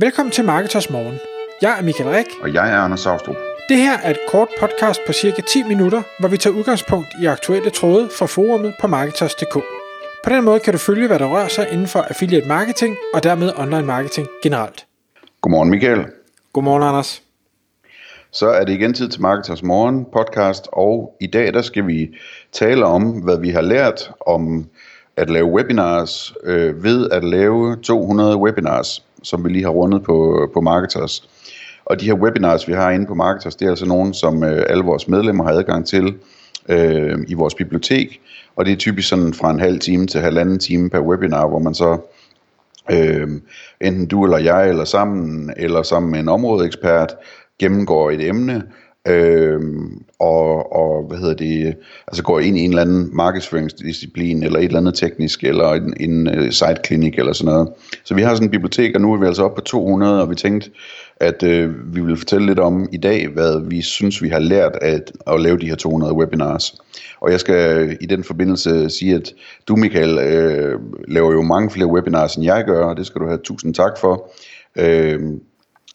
Velkommen til Marketers Morgen. Jeg er Michael Rik. Og jeg er Anders Saustrup. Det her er et kort podcast på cirka 10 minutter, hvor vi tager udgangspunkt i aktuelle tråde fra forumet på Marketers.dk. På den måde kan du følge, hvad der rører sig inden for affiliate marketing og dermed online marketing generelt. Godmorgen Michael. Godmorgen Anders. Så er det igen tid til Marketers Morgen podcast, og i dag der skal vi tale om, hvad vi har lært om at lave webinars øh, ved at lave 200 webinars, som vi lige har rundet på, på Marketers. Og de her webinars, vi har inde på Marketers, det er altså nogle, som øh, alle vores medlemmer har adgang til øh, i vores bibliotek. Og det er typisk sådan fra en halv time til halvanden time per webinar, hvor man så øh, enten du eller jeg, eller sammen, eller sammen med en områdeekspert, gennemgår et emne, øh, og, og hvad hedder det, øh, altså går ind i en eller anden markedsføringsdisciplin, eller et eller andet teknisk, eller en, en øh, site-klinik, eller sådan noget. Så vi har sådan en bibliotek, og nu er vi altså oppe på 200, og vi tænkte, at øh, vi vil fortælle lidt om i dag, hvad vi synes, vi har lært at, at lave de her 200 webinars. Og jeg skal øh, i den forbindelse sige, at du, Michael, øh, laver jo mange flere webinars, end jeg gør, og det skal du have tusind tak for. Øh,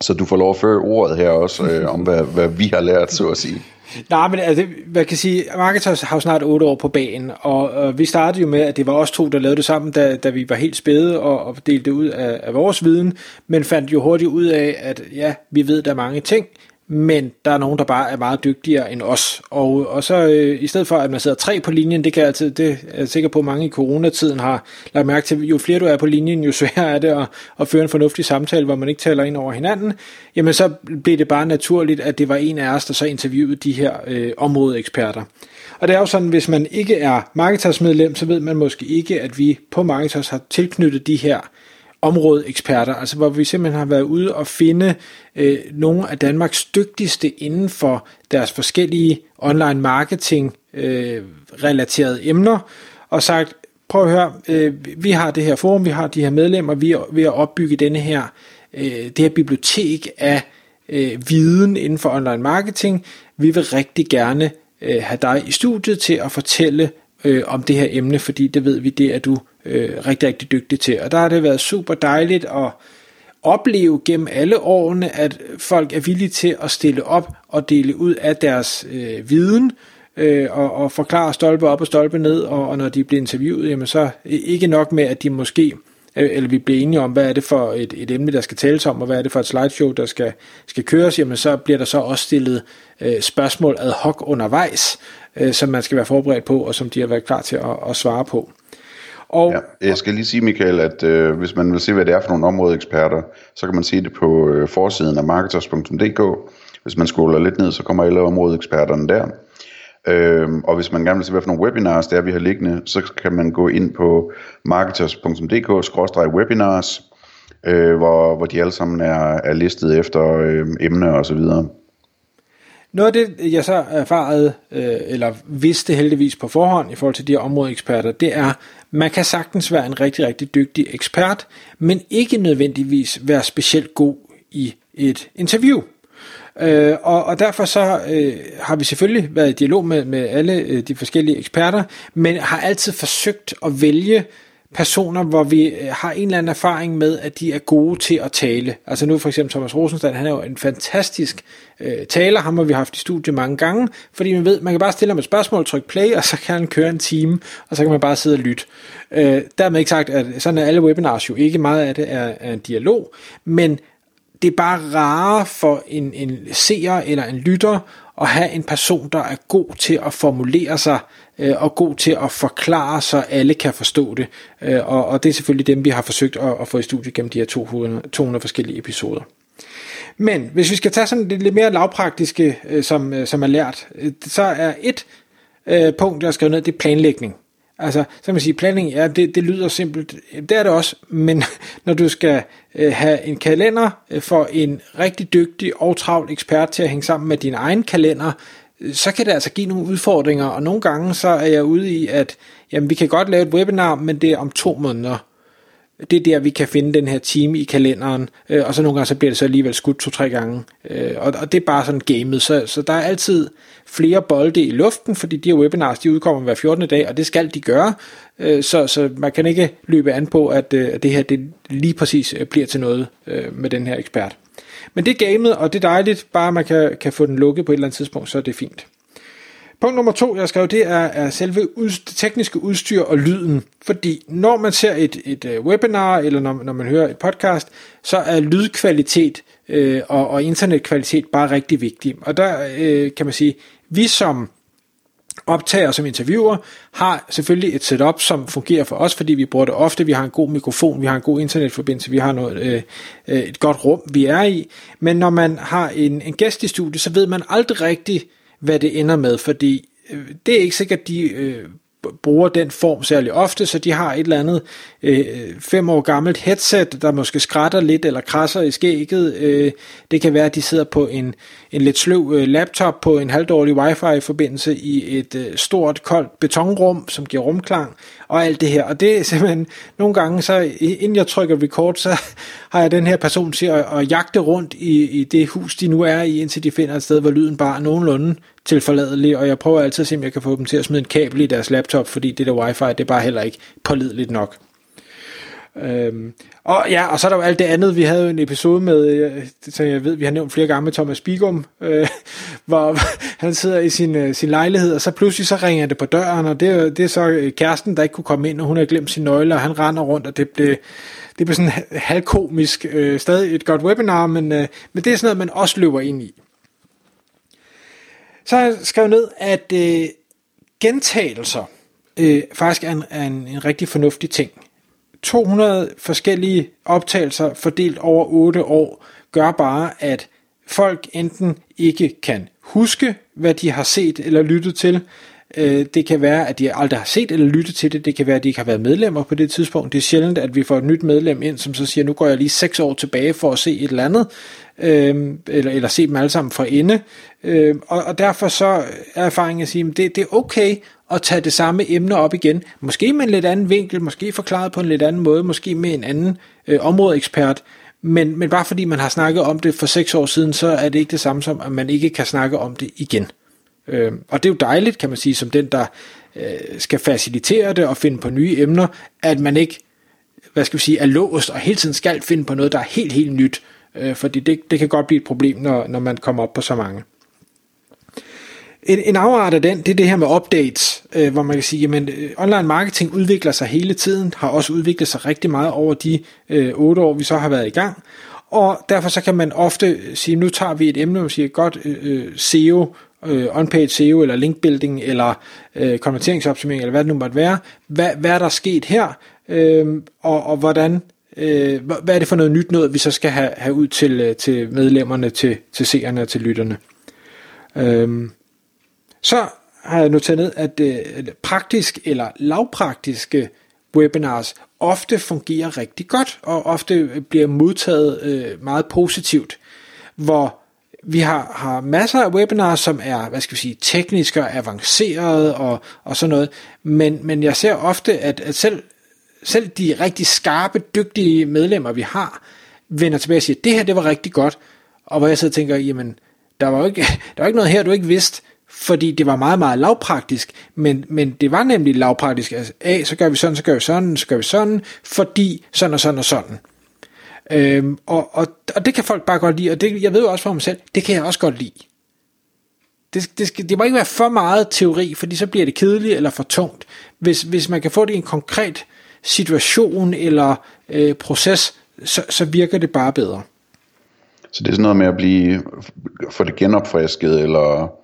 så du får lov at føre ordet her også, øh, om hvad, hvad vi har lært, så at sige. Nej, men altså, hvad kan sige, Marketers har jo snart otte år på banen, og øh, vi startede jo med, at det var os to, der lavede det sammen, da, da vi var helt spæde og, og delte det ud af, af vores viden, men fandt jo hurtigt ud af, at ja, vi ved, der er mange ting, men der er nogen, der bare er meget dygtigere end os. Og, og så øh, i stedet for, at man sidder tre på linjen, det kan jeg altid, det er jeg sikker på, at mange i coronatiden har lagt mærke til, jo flere du er på linjen, jo sværere er det at, at føre en fornuftig samtale, hvor man ikke taler ind over hinanden. Jamen så blev det bare naturligt, at det var en af os, der så interviewede de her øh, områdeeksperter. Og det er jo sådan, hvis man ikke er Marketers medlem, så ved man måske ikke, at vi på Marketers har tilknyttet de her områdeeksperter, altså hvor vi simpelthen har været ude og finde øh, nogle af Danmarks dygtigste inden for deres forskellige online marketing øh, relaterede emner, og sagt, prøv at høre, øh, vi har det her forum, vi har de her medlemmer, vi er ved at opbygge denne her, øh, det her bibliotek af øh, viden inden for online marketing. Vi vil rigtig gerne øh, have dig i studiet til at fortælle øh, om det her emne, fordi det ved vi, det er du øh, rigtig, rigtig dygtig til. Og der har det været super dejligt at opleve gennem alle årene, at folk er villige til at stille op og dele ud af deres øh, viden, øh, og, og forklare stolpe op og stolpe ned, og, og når de bliver interviewet, jamen så øh, ikke nok med, at de måske øh, eller vi bliver enige om, hvad er det for et, et emne, der skal tales om, og hvad er det for et slideshow, der skal, skal køres, jamen så bliver der så også stillet øh, spørgsmål ad hoc undervejs, øh, som man skal være forberedt på, og som de har været klar til at, at svare på. Og, ja, jeg skal lige sige, Michael, at øh, hvis man vil se, hvad det er for nogle områdeeksperter, så kan man se det på øh, forsiden af marketers.dk. Hvis man scroller lidt ned, så kommer alle områdeeksperterne der. Øh, og hvis man gerne vil se, hvad for nogle webinars det er, vi har liggende, så kan man gå ind på marketers.dk-webinars, øh, hvor, hvor de alle sammen er, er listet efter øh, emner og så videre. Noget af det, jeg så erfarede, øh, eller vidste heldigvis på forhånd i forhold til de her områdeeksperter, det er, man kan sagtens være en rigtig, rigtig dygtig ekspert, men ikke nødvendigvis være specielt god i et interview. Øh, og, og derfor så øh, har vi selvfølgelig været i dialog med, med alle øh, de forskellige eksperter, men har altid forsøgt at vælge personer, hvor vi øh, har en eller anden erfaring med, at de er gode til at tale. Altså nu for eksempel Thomas Rosenstand, han er jo en fantastisk øh, taler, ham har vi haft i studiet mange gange, fordi man ved, man kan bare stille ham et spørgsmål, trykke play, og så kan han køre en time, og så kan man bare sidde og lytte. Øh, dermed ikke sagt, at sådan er alle webinars jo ikke, meget af det er, er en dialog, men det er bare rare for en, en seer eller en lytter at have en person, der er god til at formulere sig øh, og god til at forklare, så alle kan forstå det. Øh, og, og det er selvfølgelig dem, vi har forsøgt at, at få i studiet gennem de her 200, 200 forskellige episoder. Men hvis vi skal tage sådan det lidt mere lavpraktiske, øh, som, øh, som er lært, øh, så er et øh, punkt, jeg har skrevet ned, det er planlægning. Altså, så kan man sige, planning, ja, det, det lyder simpelt, det er det også, men når du skal øh, have en kalender øh, for en rigtig dygtig og travl ekspert til at hænge sammen med din egen kalender, så kan det altså give nogle udfordringer, og nogle gange så er jeg ude i, at jamen, vi kan godt lave et webinar, men det er om to måneder. det er der, vi kan finde den her time i kalenderen, øh, og så nogle gange så bliver det så alligevel skudt to-tre gange, øh, og, og det er bare sådan gamet, så, så der er altid flere bolde i luften, fordi de her webinars, de udkommer hver 14. dag, og det skal de gøre, øh, så, så man kan ikke løbe an på, at, øh, at det her det lige præcis øh, bliver til noget øh, med den her ekspert. Men det er gamet, og det er dejligt, bare man kan, kan få den lukket på et eller andet tidspunkt, så er det fint. Punkt nummer to, jeg skrev, det er, er selve ud, det tekniske udstyr og lyden. Fordi når man ser et, et uh, webinar, eller når, når man hører et podcast, så er lydkvalitet øh, og, og internetkvalitet bare rigtig vigtig. Og der øh, kan man sige, vi som optager som interviewer har selvfølgelig et setup, som fungerer for os, fordi vi bruger det ofte. Vi har en god mikrofon, vi har en god internetforbindelse, vi har noget, øh, øh et godt rum, vi er i. Men når man har en, en gæst i studiet, så ved man aldrig rigtigt, hvad det ender med, fordi øh, det er ikke sikkert, de øh, bruger den form særlig ofte, så de har et eller andet øh, fem år gammelt headset, der måske skrætter lidt eller krasser i skægget. Øh, det kan være, at de sidder på en, en lidt sløv øh, laptop på en halvdårlig wifi-forbindelse i et øh, stort, koldt betonrum, som giver rumklang og alt det her. Og det er simpelthen nogle gange, så inden jeg trykker record, så har jeg den her person til at, at jagte rundt i, i det hus, de nu er i, indtil de finder et sted, hvor lyden bare nogenlunde tilforladelige, og jeg prøver altid at se, om jeg kan få dem til at smide en kabel i deres laptop, fordi det der wifi, det er bare heller ikke pålideligt nok. Øhm, og ja, og så er der jo alt det andet. Vi havde jo en episode med, øh, som jeg ved, vi har nævnt flere gange med Thomas Bigum, øh, hvor han sidder i sin, øh, sin lejlighed, og så pludselig så ringer det på døren, og det, det er så øh, kæresten, der ikke kunne komme ind, og hun har glemt sin nøgle, og han render rundt, og det blev, det blev sådan halvkomisk. Øh, stadig et godt webinar, men, øh, men det er sådan noget, man også løber ind i. Så har jeg skrevet ned, at øh, gentagelser øh, faktisk er en, er en, en rigtig fornuftig ting. 200 forskellige optagelser fordelt over 8 år gør bare, at folk enten ikke kan huske, hvad de har set eller lyttet til. Øh, det kan være, at de aldrig har set eller lyttet til det. Det kan være, at de ikke har været medlemmer på det tidspunkt. Det er sjældent, at vi får et nyt medlem ind, som så siger, nu går jeg lige 6 år tilbage for at se et eller andet, øh, eller, eller se dem alle sammen fra ende. Øh, og, og derfor så er erfaringen at sige, at det, det er okay at tage det samme emne op igen. Måske med en lidt anden vinkel, måske forklaret på en lidt anden måde, måske med en anden øh, områdeekspert. Men, men bare fordi man har snakket om det for seks år siden, så er det ikke det samme som, at man ikke kan snakke om det igen. Øh, og det er jo dejligt, kan man sige, som den, der øh, skal facilitere det og finde på nye emner, at man ikke hvad skal vi sige, er låst og hele tiden skal finde på noget, der er helt, helt nyt. Øh, fordi det, det kan godt blive et problem, når, når man kommer op på så mange. En, en afart af den, det er det her med updates, øh, hvor man kan sige, at øh, online marketing udvikler sig hele tiden, har også udviklet sig rigtig meget over de øh, 8 år, vi så har været i gang. Og derfor så kan man ofte sige, nu tager vi et emne, og siger, godt øh, SEO, øh, on-page øh, SEO, eller linkbuilding, eller øh, konverteringsoptimering, eller hvad det nu måtte være. Hvad, hvad er der sket her, øh, og, og hvordan øh, hvad er det for noget nyt noget, vi så skal have, have ud til, øh, til medlemmerne, til, til seerne og til lytterne. Øh, så har jeg noteret ned, at øh, praktisk eller lavpraktiske webinars ofte fungerer rigtig godt, og ofte bliver modtaget øh, meget positivt, hvor vi har, har masser af webinars, som er, hvad skal vi sige, tekniske og avancerede og, og sådan noget, men, men jeg ser ofte, at, at selv, selv de rigtig skarpe, dygtige medlemmer, vi har, vender tilbage og siger, det her, det var rigtig godt, og hvor jeg sidder og tænker, jamen, der var jo ikke, der var ikke noget her, du ikke vidste, fordi det var meget, meget lavpraktisk, men, men det var nemlig lavpraktisk. Altså, A, så gør vi sådan, så gør vi sådan, så gør vi sådan, fordi sådan og sådan og sådan. Øhm, og, og, og det kan folk bare godt lide, og det, jeg ved jo også for mig selv, det kan jeg også godt lide. Det, det, skal, det må ikke være for meget teori, fordi så bliver det kedeligt eller for tungt. Hvis, hvis man kan få det i en konkret situation eller øh, proces, så, så virker det bare bedre. Så det er sådan noget med at blive, få det genopfrisket, eller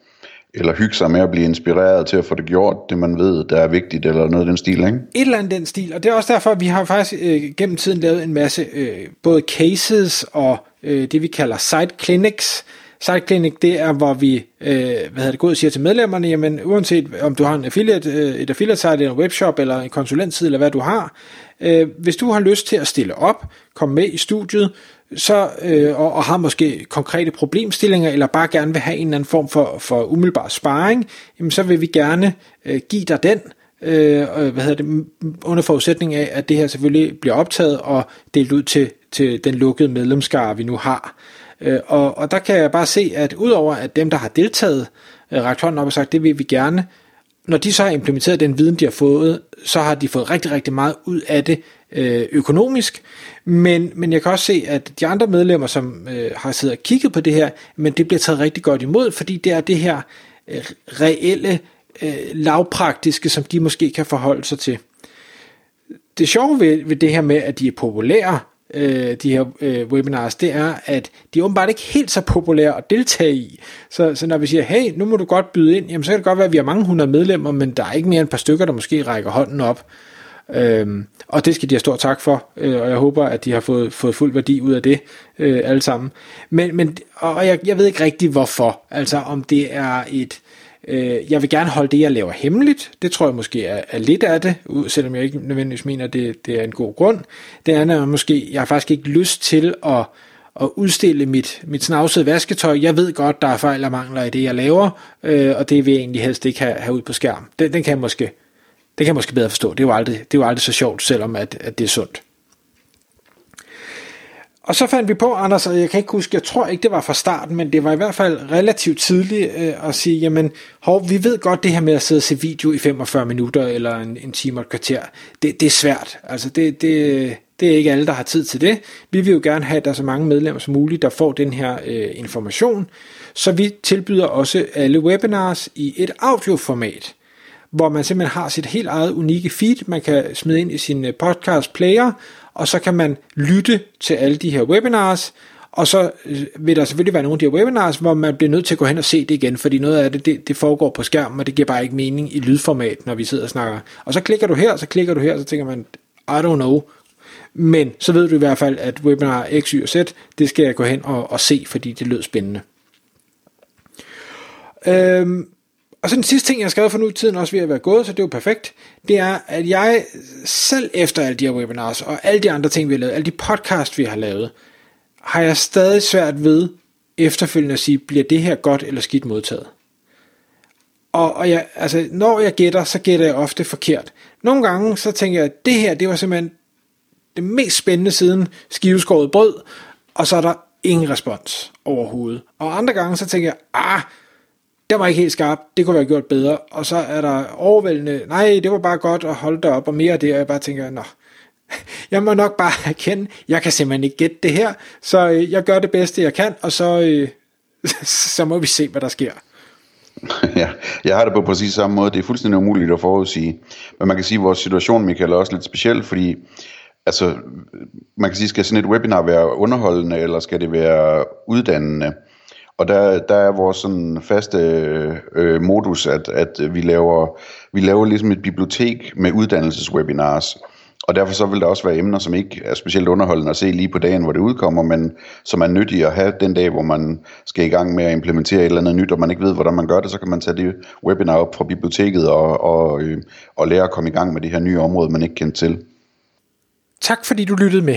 eller hygge sig med at blive inspireret til at få det gjort, det man ved, der er vigtigt, eller noget af den stil, ikke? Et eller andet den stil, og det er også derfor, at vi har faktisk øh, gennem tiden lavet en masse øh, både cases og øh, det vi kalder site clinics. Site Sideclinic, det er, hvor vi øh, hvad hedder det, går og siger til medlemmerne, jamen uanset om du har en affiliate, øh, et affiliate site, eller en webshop, eller en konsulentside, eller hvad du har, øh, hvis du har lyst til at stille op, komme med i studiet, så, øh, og, og har måske konkrete problemstillinger, eller bare gerne vil have en eller anden form for, for umiddelbar sparring, jamen så vil vi gerne øh, give dig den, øh, hvad hedder det, under forudsætning af, at det her selvfølgelig bliver optaget og delt ud til, til den lukkede medlemskare, vi nu har. Øh, og, og der kan jeg bare se, at udover at dem, der har deltaget, øh, rakt hånden op og sagt, det vil vi gerne, når de så har implementeret den viden, de har fået, så har de fået rigtig, rigtig meget ud af det øh, økonomisk. Men, men jeg kan også se, at de andre medlemmer, som øh, har siddet og kigget på det her, men det bliver taget rigtig godt imod, fordi det er det her øh, reelle, øh, lavpraktiske, som de måske kan forholde sig til. Det sjove ved, ved det her med, at de er populære, øh, de her øh, webinars, det er, at de er åbenbart ikke helt så populære at deltage i. Så, så når vi siger, hey, nu må du godt byde ind, jamen så kan det godt være, at vi har mange hundrede medlemmer, men der er ikke mere end et par stykker, der måske rækker hånden op. Øhm, og det skal de have stor tak for, øh, og jeg håber, at de har fået, fået fuld værdi ud af det øh, alle sammen. Men, men og jeg, jeg ved ikke rigtig hvorfor, altså om det er et, øh, jeg vil gerne holde det, jeg laver hemmeligt, det tror jeg måske er, er lidt af det, selvom jeg ikke nødvendigvis mener, at det, det er en god grund. Det andet er måske, jeg har faktisk ikke lyst til at at udstille mit, mit snavsede vasketøj. Jeg ved godt, der er fejl og mangler i det, jeg laver, øh, og det vil jeg egentlig helst ikke have, have ud på skærm. Den, den kan jeg måske det kan jeg måske bedre forstå. Det er jo aldrig, det er jo aldrig så sjovt, selvom at, at det er sundt. Og så fandt vi på, Anders, og jeg kan ikke huske, jeg tror ikke, det var fra starten, men det var i hvert fald relativt tidligt øh, at sige, jamen, hov, vi ved godt det her med at sidde og se video i 45 minutter, eller en, en time og et kvarter, det, det er svært. Altså, det, det, det er ikke alle, der har tid til det. Vi vil jo gerne have, at der er så mange medlemmer som muligt, der får den her øh, information. Så vi tilbyder også alle webinars i et audioformat hvor man simpelthen har sit helt eget unikke feed, man kan smide ind i sin øh, podcast player, og så kan man lytte til alle de her webinars, og så øh, vil der selvfølgelig være nogle af de her webinars, hvor man bliver nødt til at gå hen og se det igen, fordi noget af det, det, det foregår på skærmen, og det giver bare ikke mening i lydformat, når vi sidder og snakker. Og så klikker du her, så klikker du her, så tænker man, I don't know. Men så ved du i hvert fald, at webinar X, Y og Z, det skal jeg gå hen og, og se, fordi det lød spændende. Øhm, og så den sidste ting, jeg har skrevet for nu, tiden også ved at være gået, så det er jo perfekt, det er, at jeg selv efter alle de her webinars, og alle de andre ting, vi har lavet, alle de podcasts, vi har lavet, har jeg stadig svært ved efterfølgende at sige, bliver det her godt eller skidt modtaget? Og, og jeg, altså, når jeg gætter, så gætter jeg ofte forkert. Nogle gange, så tænker jeg, at det her, det var simpelthen det mest spændende siden skiveskåret brød, og så er der ingen respons overhovedet. Og andre gange, så tænker jeg, ah, det var ikke helt skarp, det kunne være gjort bedre, og så er der overvældende, nej, det var bare godt at holde dig op, og mere af det, og jeg bare tænker, nå, jeg må nok bare erkende, jeg kan simpelthen ikke gætte det her, så øh, jeg gør det bedste, jeg kan, og så, øh, så må vi se, hvad der sker. Ja, jeg har det på præcis samme måde. Det er fuldstændig umuligt at forudsige. Men man kan sige, at vores situation, Michael, er også lidt speciel, fordi altså, man kan sige, skal sådan et webinar være underholdende, eller skal det være uddannende? Og der, der er vores sådan faste øh, modus, at, at vi, laver, vi laver ligesom et bibliotek med uddannelseswebinars. Og derfor så vil der også være emner, som ikke er specielt underholdende at se lige på dagen, hvor det udkommer, men som er nyttige at have den dag, hvor man skal i gang med at implementere et eller andet nyt, og man ikke ved, hvordan man gør det, så kan man tage det webinar op fra biblioteket og, og, øh, og lære at komme i gang med det her nye område, man ikke kendte til. Tak fordi du lyttede med.